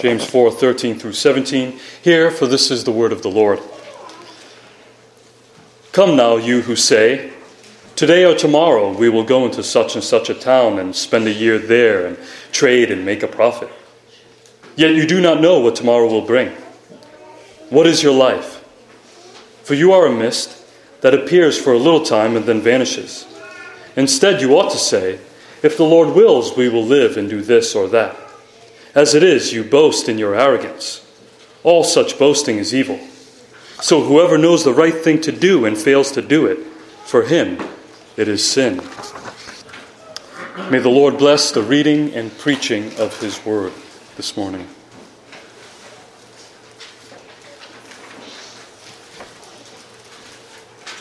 James 4 13 through 17. Hear, for this is the word of the Lord. Come now, you who say, Today or tomorrow we will go into such and such a town and spend a year there and trade and make a profit. Yet you do not know what tomorrow will bring. What is your life? For you are a mist that appears for a little time and then vanishes. Instead, you ought to say, If the Lord wills, we will live and do this or that. As it is, you boast in your arrogance. All such boasting is evil. So whoever knows the right thing to do and fails to do it, for him it is sin. May the Lord bless the reading and preaching of his word this morning.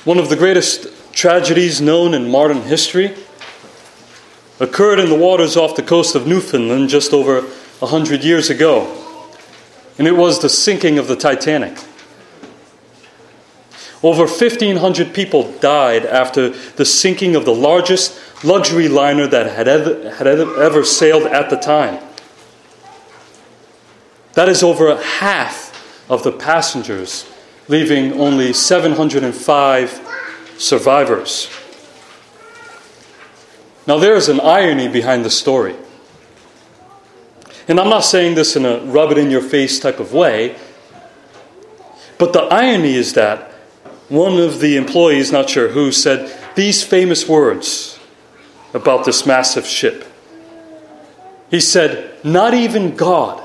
One of the greatest tragedies known in modern history occurred in the waters off the coast of Newfoundland just over a hundred years ago, and it was the sinking of the Titanic. Over 1,500 people died after the sinking of the largest luxury liner that had ever, had ever sailed at the time. That is over half of the passengers, leaving only 705 survivors. Now, there is an irony behind the story. And I'm not saying this in a rub it in your face type of way, but the irony is that one of the employees, not sure who, said these famous words about this massive ship. He said, Not even God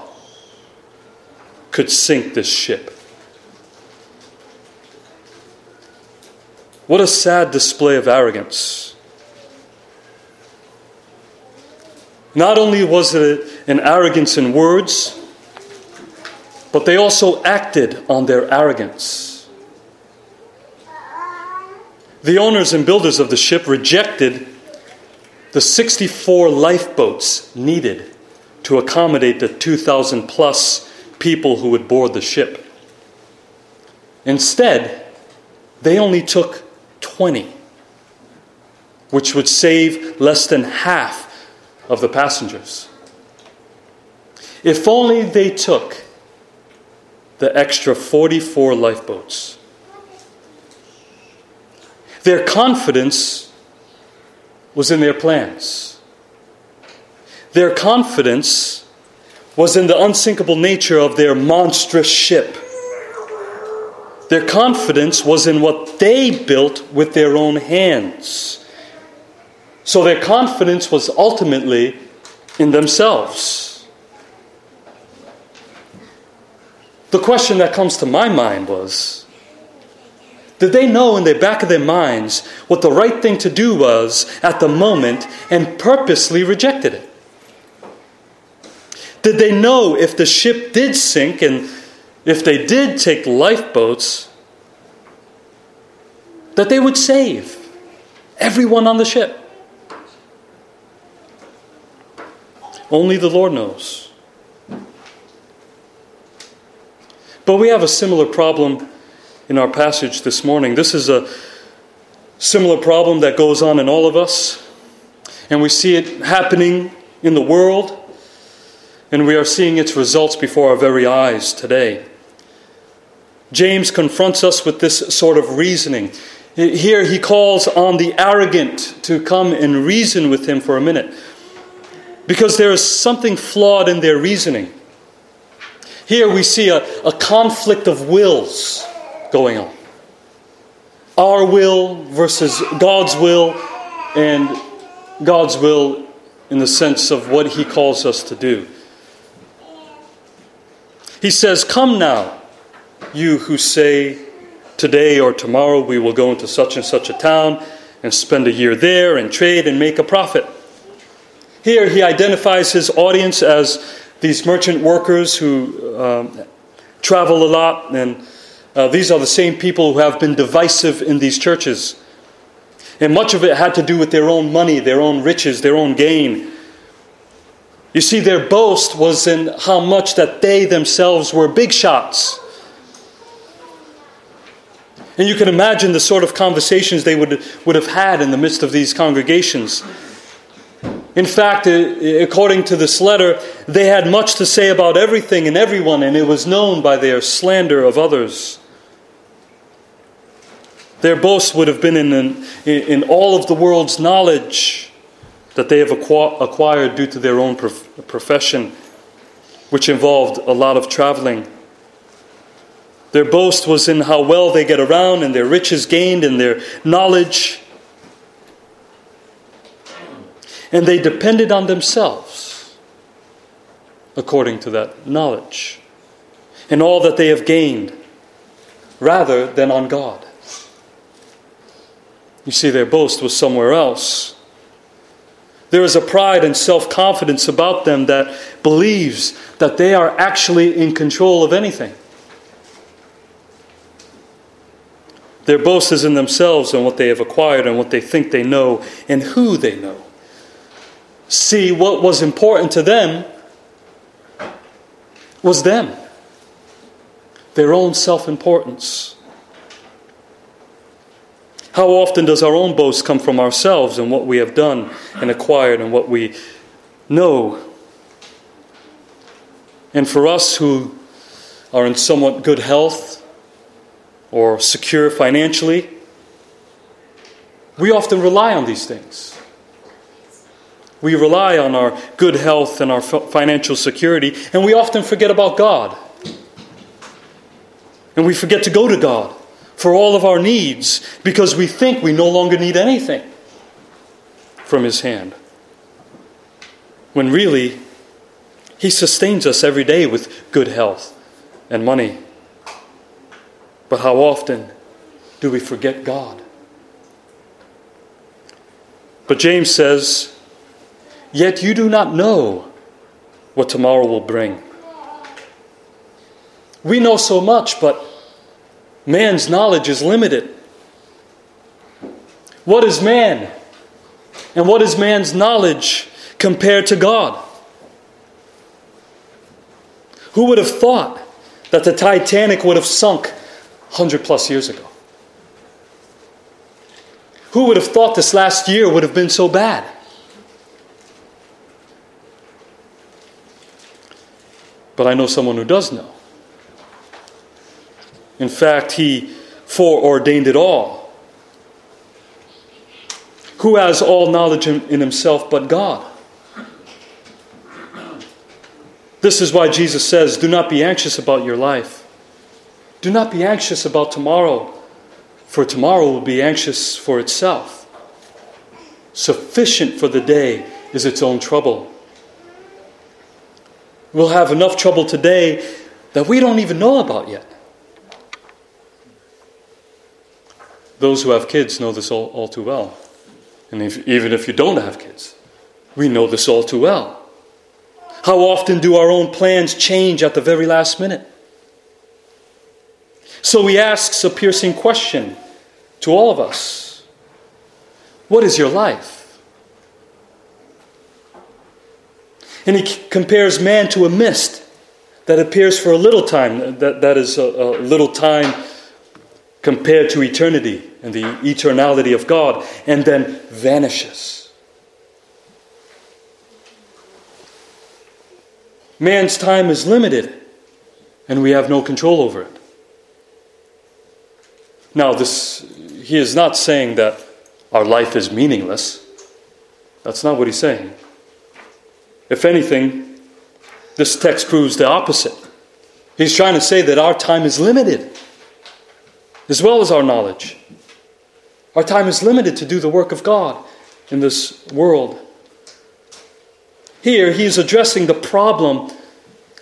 could sink this ship. What a sad display of arrogance. Not only was it an arrogance in words, but they also acted on their arrogance. The owners and builders of the ship rejected the 64 lifeboats needed to accommodate the 2,000 plus people who would board the ship. Instead, they only took 20, which would save less than half of the passengers. If only they took the extra 44 lifeboats. Their confidence was in their plans. Their confidence was in the unsinkable nature of their monstrous ship. Their confidence was in what they built with their own hands. So their confidence was ultimately in themselves. The question that comes to my mind was Did they know in the back of their minds what the right thing to do was at the moment and purposely rejected it? Did they know if the ship did sink and if they did take lifeboats, that they would save everyone on the ship? Only the Lord knows. But we have a similar problem in our passage this morning. This is a similar problem that goes on in all of us, and we see it happening in the world, and we are seeing its results before our very eyes today. James confronts us with this sort of reasoning. Here he calls on the arrogant to come and reason with him for a minute because there is something flawed in their reasoning. Here we see a, a conflict of wills going on our will versus God's will, and God's will in the sense of what He calls us to do. He says, Come now, you who say, Today or tomorrow we will go into such and such a town and spend a year there and trade and make a profit. Here he identifies his audience as these merchant workers who um, travel a lot, and uh, these are the same people who have been divisive in these churches. And much of it had to do with their own money, their own riches, their own gain. You see, their boast was in how much that they themselves were big shots. And you can imagine the sort of conversations they would, would have had in the midst of these congregations. In fact, according to this letter, they had much to say about everything and everyone, and it was known by their slander of others. Their boast would have been in, in, all of the world's knowledge that they have acquired due to their own profession, which involved a lot of traveling. Their boast was in how well they get around and their riches gained and their knowledge and they depended on themselves according to that knowledge and all that they have gained rather than on God. You see, their boast was somewhere else. There is a pride and self confidence about them that believes that they are actually in control of anything. Their boast is in themselves and what they have acquired and what they think they know and who they know see what was important to them was them, their own self importance. How often does our own boast come from ourselves and what we have done and acquired and what we know? And for us who are in somewhat good health or secure financially, we often rely on these things. We rely on our good health and our financial security, and we often forget about God. And we forget to go to God for all of our needs because we think we no longer need anything from His hand. When really, He sustains us every day with good health and money. But how often do we forget God? But James says, Yet you do not know what tomorrow will bring. We know so much, but man's knowledge is limited. What is man? And what is man's knowledge compared to God? Who would have thought that the Titanic would have sunk 100 plus years ago? Who would have thought this last year would have been so bad? But I know someone who does know. In fact, he foreordained it all. Who has all knowledge in, himself but God? This is why Jesus says, Do not be anxious about your life. Do not be anxious about tomorrow, for tomorrow will be anxious for itself. Sufficient for the day is its own trouble. We'll have enough trouble today that we don't even know about yet. Those who have kids know this all, all too well. And if, even if you don't have kids, we know this all too well. How often do our own plans change at the very last minute? So he asks a piercing question to all of us What is your life? And he compares man to a mist that appears for a little time, that, that is a, a little time compared to eternity and the eternality of God, and then vanishes. Man's time is limited, and we have no control over it. Now, this, he is not saying that our life is meaningless. That's not what he's saying. If anything, this text proves the opposite. He's trying to say that our time is limited, as well as our knowledge. Our time is limited to do the work of God in this world. Here, he's addressing the problem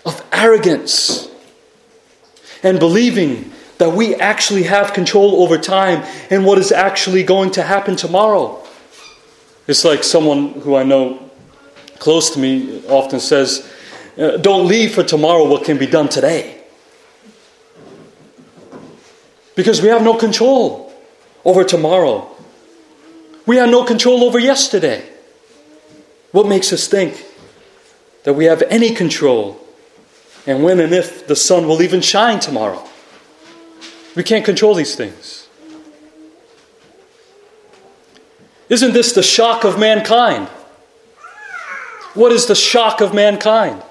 of arrogance and believing that we actually have control over time and what is actually going to happen tomorrow. It's like someone who I know close to me often says, uh, Don't leave for tomorrow what can be done today. Because we have no control over tomorrow. We have no control over yesterday. What makes us think that we have any control and when and if the sun will even shine tomorrow? We can't control these things. Isn't this the shock of mankind? What is the shock of mankind?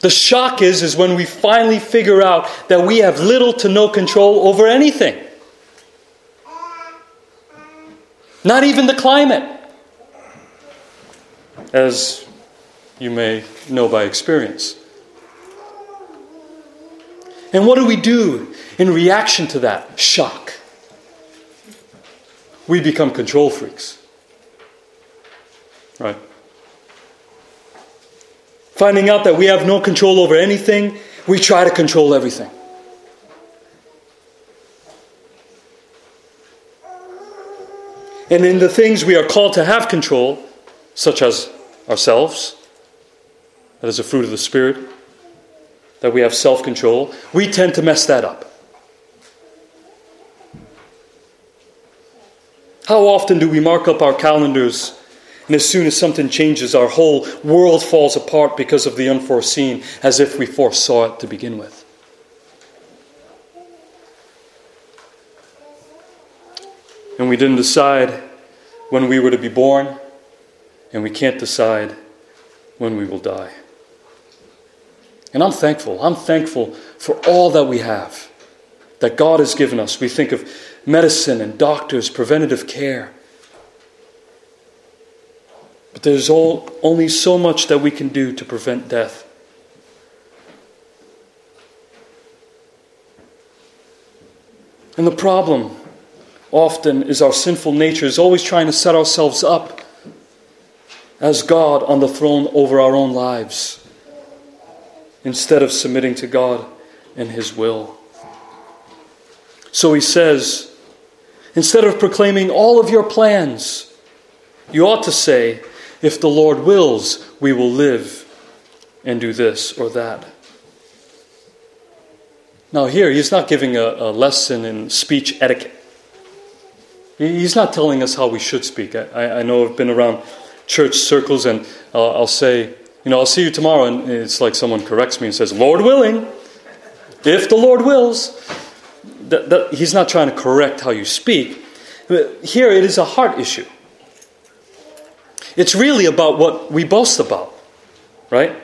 The shock is, is when we finally figure out that we have little to no control over anything. Not even the climate. As you may know by experience. And what do we do in reaction to that shock? We become control freaks. Right? Finding out that we have no control over anything, we try to control everything. And in the things we are called to have control, such as ourselves, that is a fruit of the Spirit, that we have self control, we tend to mess that up. How often do we mark up our calendars, and as soon as something changes, our whole world falls apart because of the unforeseen, as if we foresaw it to begin with? And we didn't decide when we were to be born, and we can't decide when we will die. And I'm thankful. I'm thankful for all that we have, that God has given us. We think of medicine and doctors, preventative care. There's all, only so much that we can do to prevent death. And the problem often is our sinful nature is always trying to set ourselves up as God on the throne over our own lives instead of submitting to God and His will. So he says, instead of proclaiming all of your plans, you ought to say, if the Lord wills, we will live and do this or that. Now, here, he's not giving a, a lesson in speech etiquette. He's not telling us how we should speak. I, I know I've been around church circles and uh, I'll say, you know, I'll see you tomorrow, and it's like someone corrects me and says, Lord willing, if the Lord wills. That, that, he's not trying to correct how you speak. Here it is a heart issue. It's really about what we boast about, right?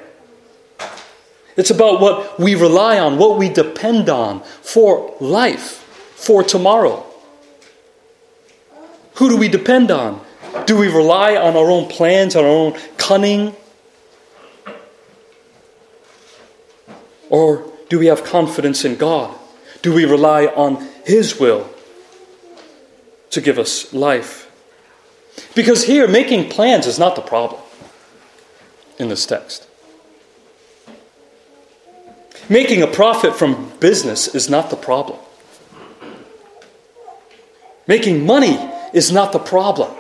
It's about what we rely on, what we depend on for life, for tomorrow. Who do we depend on? Do we rely on our own plans, our own cunning, Or do we have confidence in God? Do we rely on His will to give us life? Because here, making plans is not the problem in this text. Making a profit from business is not the problem. Making money is not the problem.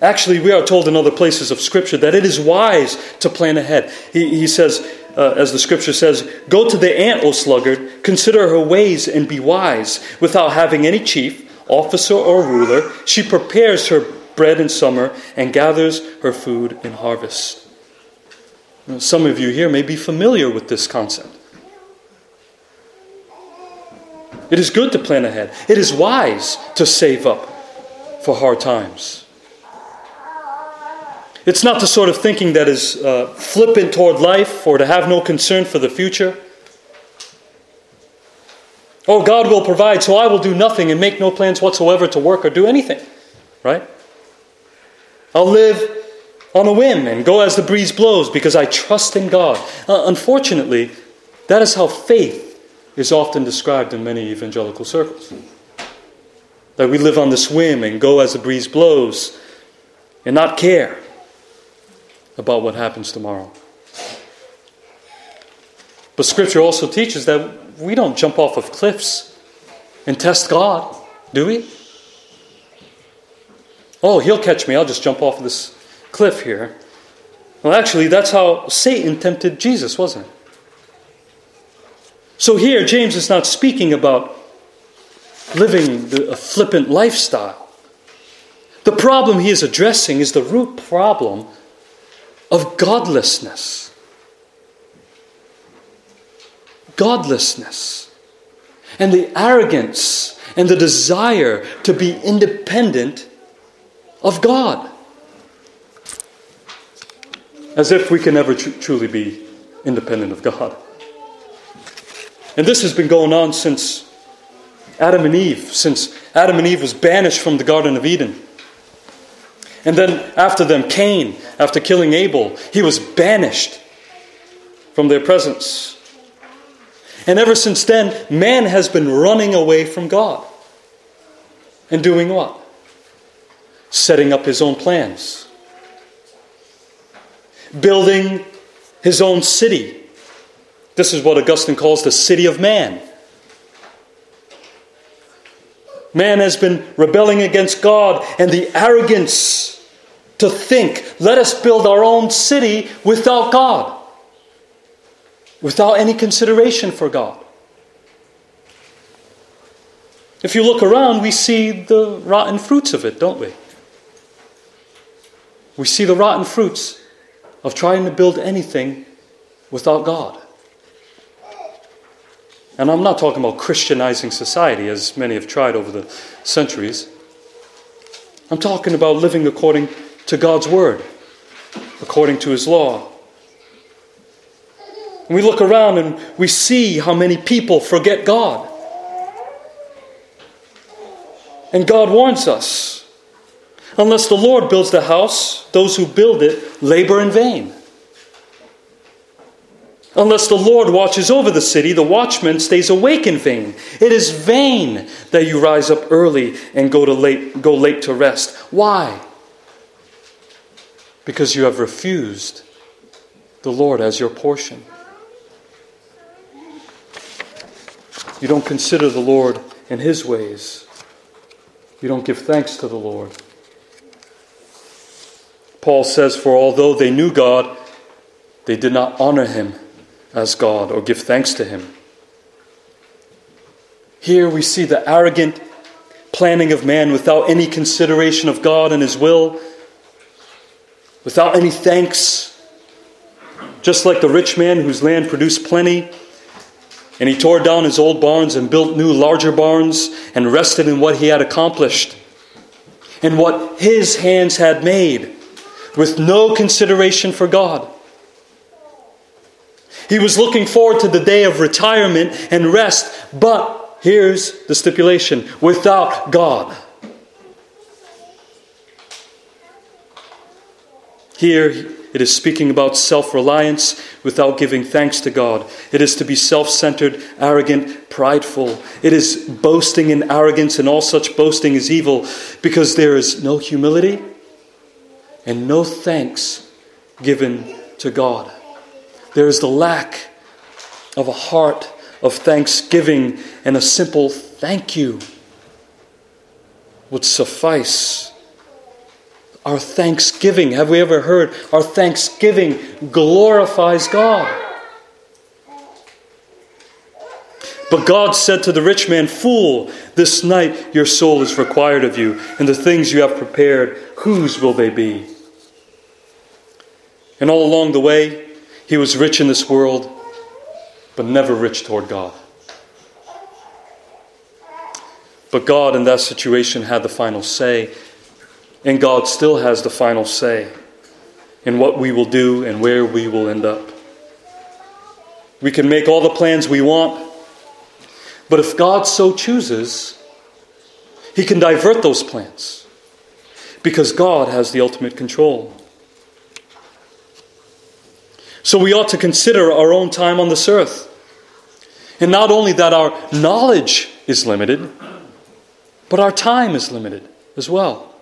Actually, we are told in other places of Scripture that it is wise to plan ahead. He, he says, uh, as the Scripture says, Go to the ant, O sluggard, consider her ways and be wise. Without having any chief, officer, or ruler, she prepares her bread in summer and gathers her food in harvest. some of you here may be familiar with this concept. It is good to plan ahead, it is wise to save up for hard times. It's not the sort of thinking that is uh, flippant toward life or to have no concern for the future. Oh, God will provide, so I will do nothing and make no plans whatsoever to work or do anything. Right? I'll live on a whim and go as the breeze blows because I trust in God. Uh, unfortunately, that is how faith is often described in many evangelical circles. That we live on this whim and go as the breeze blows and not care about what happens tomorrow. But Scripture also teaches that we don't jump off of cliffs and test God, do we? Oh, he'll catch me. I'll just jump off of this cliff here. Well, actually, that's how Satan tempted Jesus, wasn't it? So here, James is not speaking about living a flippant lifestyle. The problem he is addressing is the root problem of godlessness. Godlessness. And the arrogance and the desire to be independent of God. as if we can ever tr- truly be independent of God. And this has been going on since Adam and Eve, since Adam and Eve was banished from the Garden of Eden. And then after them, Cain, after killing Abel, he was banished from their presence. And ever since then, man has been running away from God. And doing what? Setting up his own plans, building his own city. This is what Augustine calls the city of man. Man has been rebelling against God and the arrogance to think, let us build our own city without God, without any consideration for God. If you look around, we see the rotten fruits of it, don't we? We see the rotten fruits of trying to build anything without God. And I'm not talking about Christianizing society, as many have tried over the centuries. I'm talking about living according to God's Word, according to His law. We look around and we see how many people forget God. And God warns us unless the Lord builds the house, those who build it labor in vain. Unless the Lord watches over the city, the watchman stays awake in vain. It is vain that you rise up early and go, to late, go late to rest. Why? Because you have refused the Lord as your portion. You don't consider the Lord and His ways. You don't give thanks to the Lord. Paul says, For although they knew God, they did not honor Him as God or give thanks to Him. Here we see the arrogant planning of man without any consideration of God and His will, without any thanks. Just like the rich man whose land produced plenty, and he tore down his old barns and built new, larger barns and rested in what he had accomplished and what his hands had made with no consideration for God. He was looking forward to the day of retirement and rest, but here's the stipulation without God. Here it is speaking about self reliance without giving thanks to God. It is to be self centered, arrogant, prideful. It is boasting in arrogance, and all such boasting is evil because there is no humility and no thanks given to God. There is the lack of a heart of thanksgiving, and a simple thank you would suffice. Our thanksgiving, have we ever heard? Our thanksgiving glorifies God. But God said to the rich man, Fool, this night your soul is required of you, and the things you have prepared, whose will they be? And all along the way, he was rich in this world, but never rich toward God. But God, in that situation, had the final say, and God still has the final say in what we will do and where we will end up. We can make all the plans we want, but if God so chooses, He can divert those plans because God has the ultimate control. So we ought to consider our own time on this earth. And not only that our knowledge is limited, but our time is limited as well.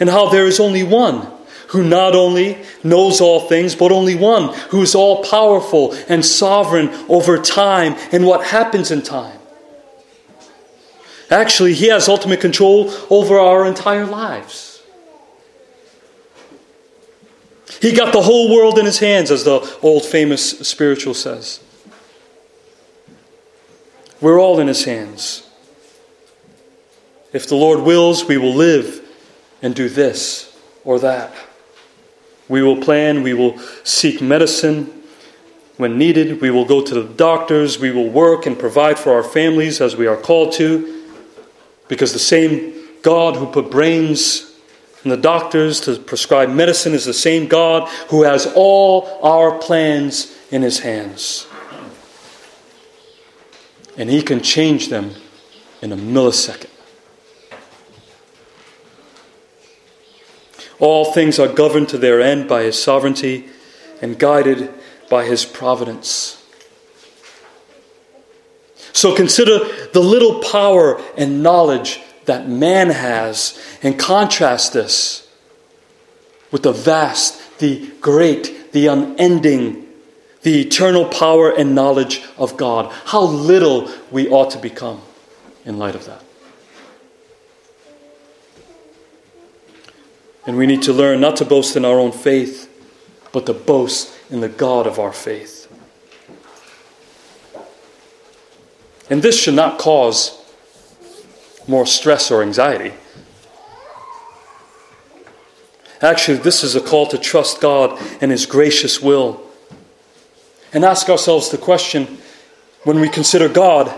And how there is only one who not only knows all things, but only one who is all powerful and sovereign over time and what happens in time. Actually, he has ultimate control over our entire lives. He got the whole world in his hands, as the old famous spiritual says. We're all in his hands. If the Lord wills, we will live and do this or that. We will plan, we will seek medicine when needed, we will go to the doctors, we will work and provide for our families as we are called to, because the same God who put brains in the doctors to prescribe medicine is the same God who has all our plans in his hands. And he can change them in a millisecond. All things are governed to their end by his sovereignty and guided by his providence. So consider the little power and knowledge that man has and contrast this with the vast, the great, the unending, the eternal power and knowledge of God. How little we ought to become in light of that. And we need to learn not to boast in our own faith, but to boast in the God of our faith. And this should not cause more stress or anxiety. Actually, this is a call to trust God and His gracious will. And ask ourselves the question when we consider God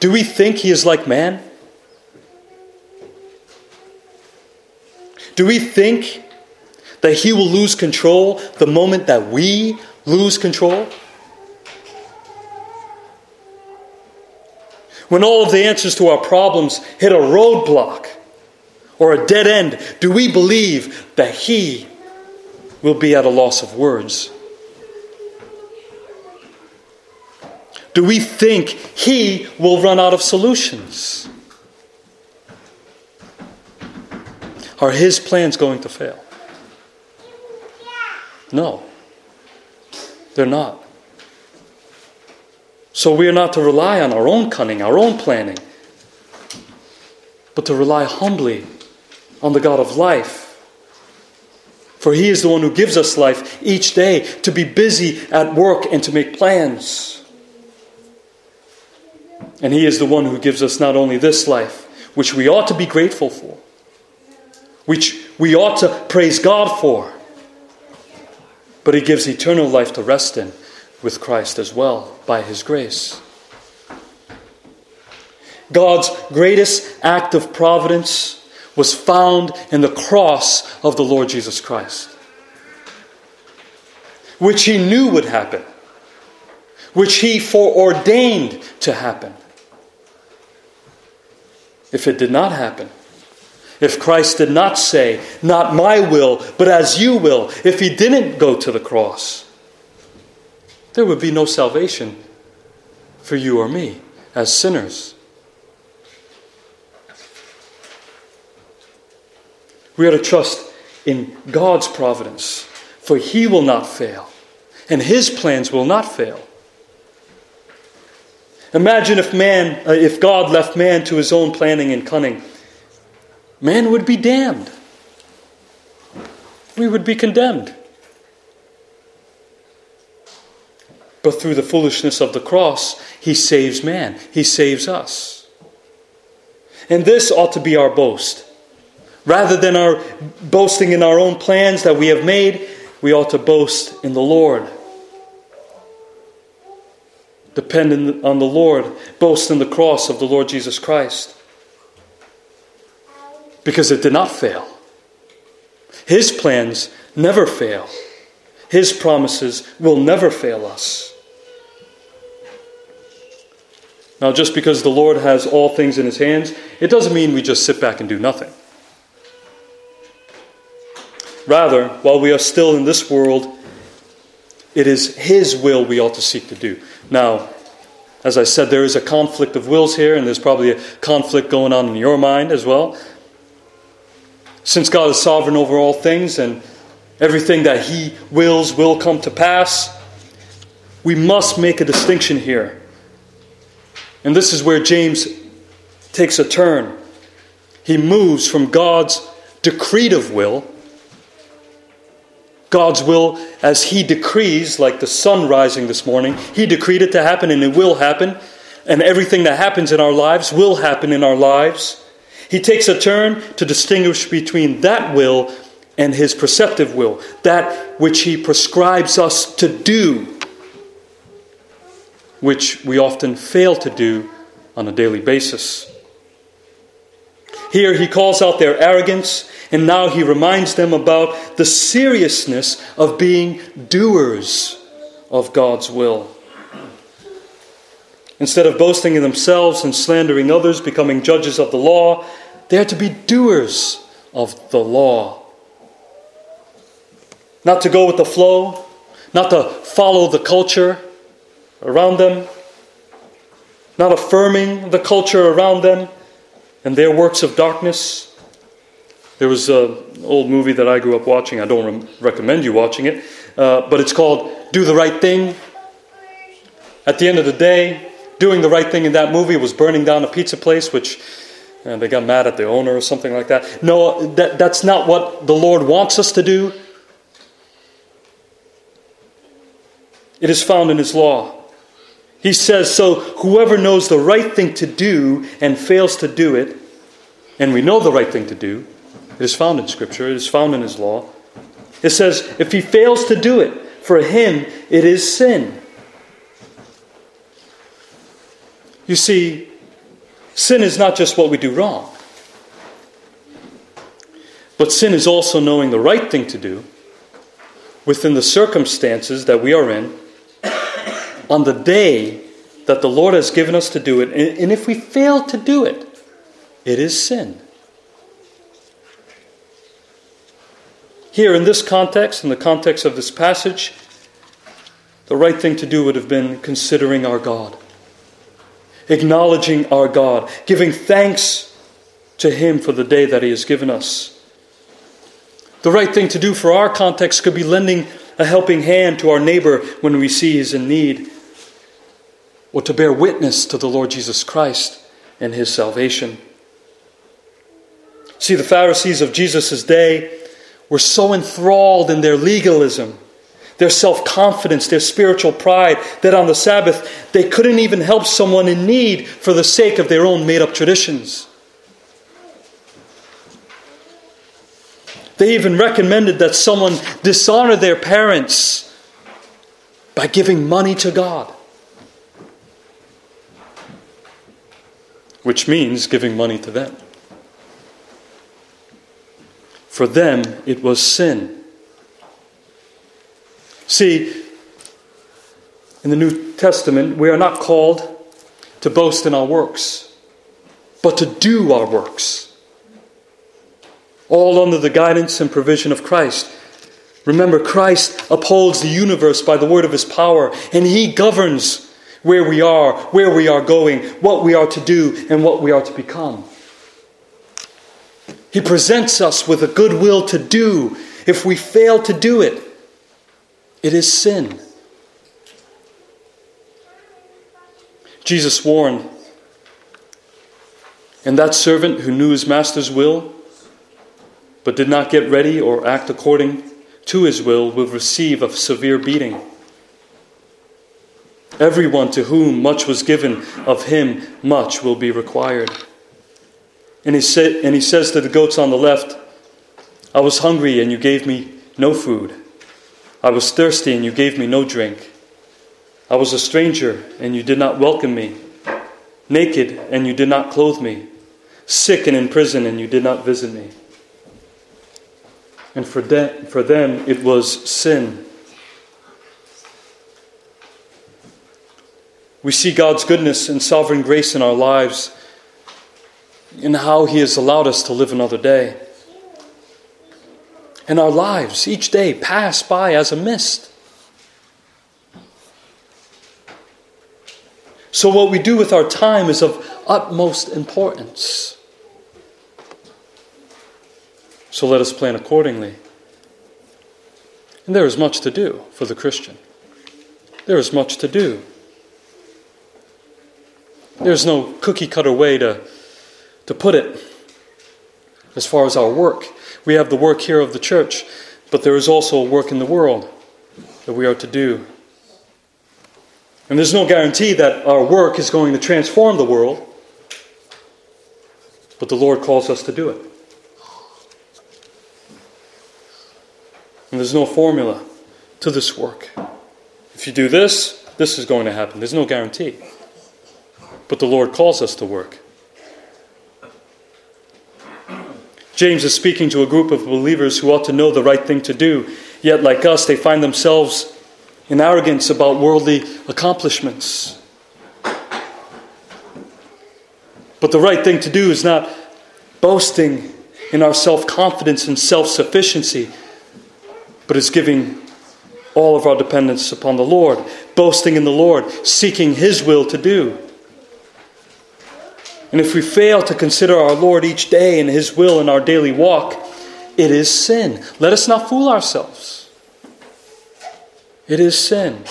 do we think He is like man? Do we think that He will lose control the moment that we lose control? When all of the answers to our problems hit a roadblock or a dead end, do we believe that He will be at a loss of words? Do we think He will run out of solutions? Are his plans going to fail? No, they're not. So we are not to rely on our own cunning, our own planning, but to rely humbly on the God of life. For he is the one who gives us life each day to be busy at work and to make plans. And he is the one who gives us not only this life, which we ought to be grateful for, which we ought to praise God for. But He gives eternal life to rest in with Christ as well by His grace. God's greatest act of providence was found in the cross of the Lord Jesus Christ, which He knew would happen, which He foreordained to happen. If it did not happen, if Christ did not say, Not my will, but as you will, if he didn't go to the cross, there would be no salvation for you or me as sinners. We are to trust in God's providence, for he will not fail, and his plans will not fail. Imagine if man, uh, if God left man to his own planning and cunning man would be damned. We would be condemned. But through the foolishness of the cross, he saves man, he saves us. And this ought to be our boast. Rather than our boasting in our own plans that we have made, we ought to boast in the Lord. Depend on the Lord, boast in the cross of the Lord Jesus Christ because it did not fail. His plans never fail. His promises will never fail us. Now, just because the Lord has all things in His hands, it doesn't mean we just sit back and do nothing. Rather, while we are still in this world, it is His will we ought to seek to do. Now, as I said, there is a conflict of wills here, and there's probably a conflict going on in your mind as well. Since God is sovereign over all things and everything that He wills will come to pass, we must make a distinction here. And this is where James takes a turn. He moves from God's decretive will, God's will as He decrees, like the sun rising this morning. He decreed it to happen and it will happen. And everything that happens in our lives will happen in our lives. He takes a turn to distinguish between that will and his perceptive will, that which he prescribes us to do, which we often fail to do on a daily basis. Here he calls out their arrogance, and now he reminds them about the seriousness of being doers of God's will. Instead of boasting in themselves and slandering others, becoming judges of the law, they are to be doers of the law. Not to go with the flow, not to follow the culture around them, not affirming the culture around them and their works of darkness. There was an old movie that I grew up watching. I don't re- recommend you watching it, uh, but it's called Do the Right Thing. At the end of the day, doing the right thing in that movie was burning down a pizza place, which and they got mad at the owner or something like that. No, that, that's not what the Lord wants us to do. It is found in His law. He says, So whoever knows the right thing to do and fails to do it, and we know the right thing to do, it is found in Scripture, it is found in His law. It says, if he fails to do it, for him it is sin. You see, sin is not just what we do wrong, but sin is also knowing the right thing to do within the circumstances that we are in on the day that the Lord has given us to do it. And if we fail to do it, it is sin. Here, in this context, in the context of this passage, the right thing to do would have been considering our God, acknowledging our God, giving thanks to Him for the day that He has given us. The right thing to do for our context could be lending a helping hand to our neighbor when we see he's in need or to bear witness to the Lord Jesus Christ and his salvation. See, the Pharisees of Jesus' day were so enthralled in their legalism, their self confidence, their spiritual pride, that on the Sabbath they couldn't even help someone in need for the sake of their own made up traditions. They even recommended that someone dishonor their parents by giving money to God. which means giving money to them. For them, it was sin. See, in the New Testament, we are not called to boast in our works, but to do our works. All under the guidance and provision of Christ. Remember, Christ upholds the universe by the word of his power, and he governs where we are, where we are going, what we are to do, and what we are to become. He presents us with a good will to do. If we fail to do it, it is sin. Jesus warned, and that servant who knew his master's will, but did not get ready or act according to his will, will receive a severe beating. Everyone to whom much was given, of him much will be required. And he, sa- and he says to the goats on the left, I was hungry and you gave me no food. I was thirsty and you gave me no drink. I was a stranger and you did not welcome me. Naked and you did not clothe me. Sick and in prison and you did not visit me. And for, de- for them it was sin We see God's goodness and sovereign grace in our lives in how He has allowed us to live another day. And our lives each day pass by as a mist. So, what we do with our time is of utmost importance. So, let us plan accordingly. And there is much to do for the Christian. There is much to do. There's no cookie cutter way to, to put it as far as our work. We have the work here of the church, but there is also a work in the world that we are to do. And there's no guarantee that our work is going to transform the world, but the Lord calls us to do it. And there's no formula to this work. If you do this, this is going to happen. There's no guarantee but the Lord calls us to work. James is speaking to a group of believers who ought to know the right thing to do, yet, like us, they find themselves in arrogance about worldly accomplishments. But the right thing to do is not boasting in our self confidence and self sufficiency, but is giving all of our dependence upon the Lord, boasting in the Lord, seeking His will to do. And if we fail to consider our Lord each day and His will in our daily walk, it is sin. Let us not fool ourselves. It is sin.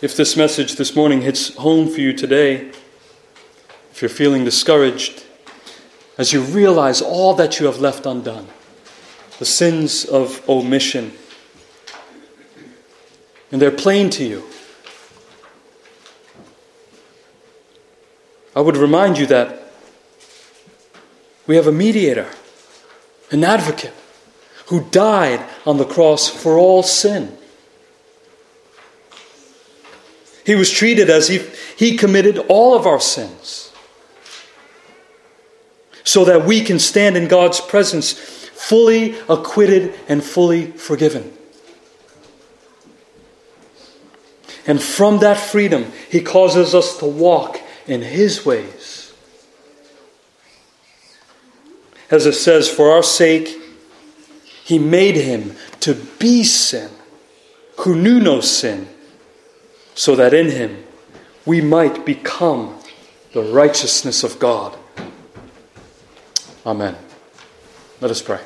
If this message this morning hits home for you today, if you're feeling discouraged, as you realize all that you have left undone, the sins of omission, and they're plain to you, I would remind you that we have a mediator, an advocate, who died on the cross for all sin. He was treated as if he committed all of our sins. So that we can stand in God's presence fully acquitted and fully forgiven. And from that freedom, he causes us to walk in his ways. As it says, for our sake, he made him to be sin, who knew no sin so that in him we might become the righteousness of God. Amen. Let us pray.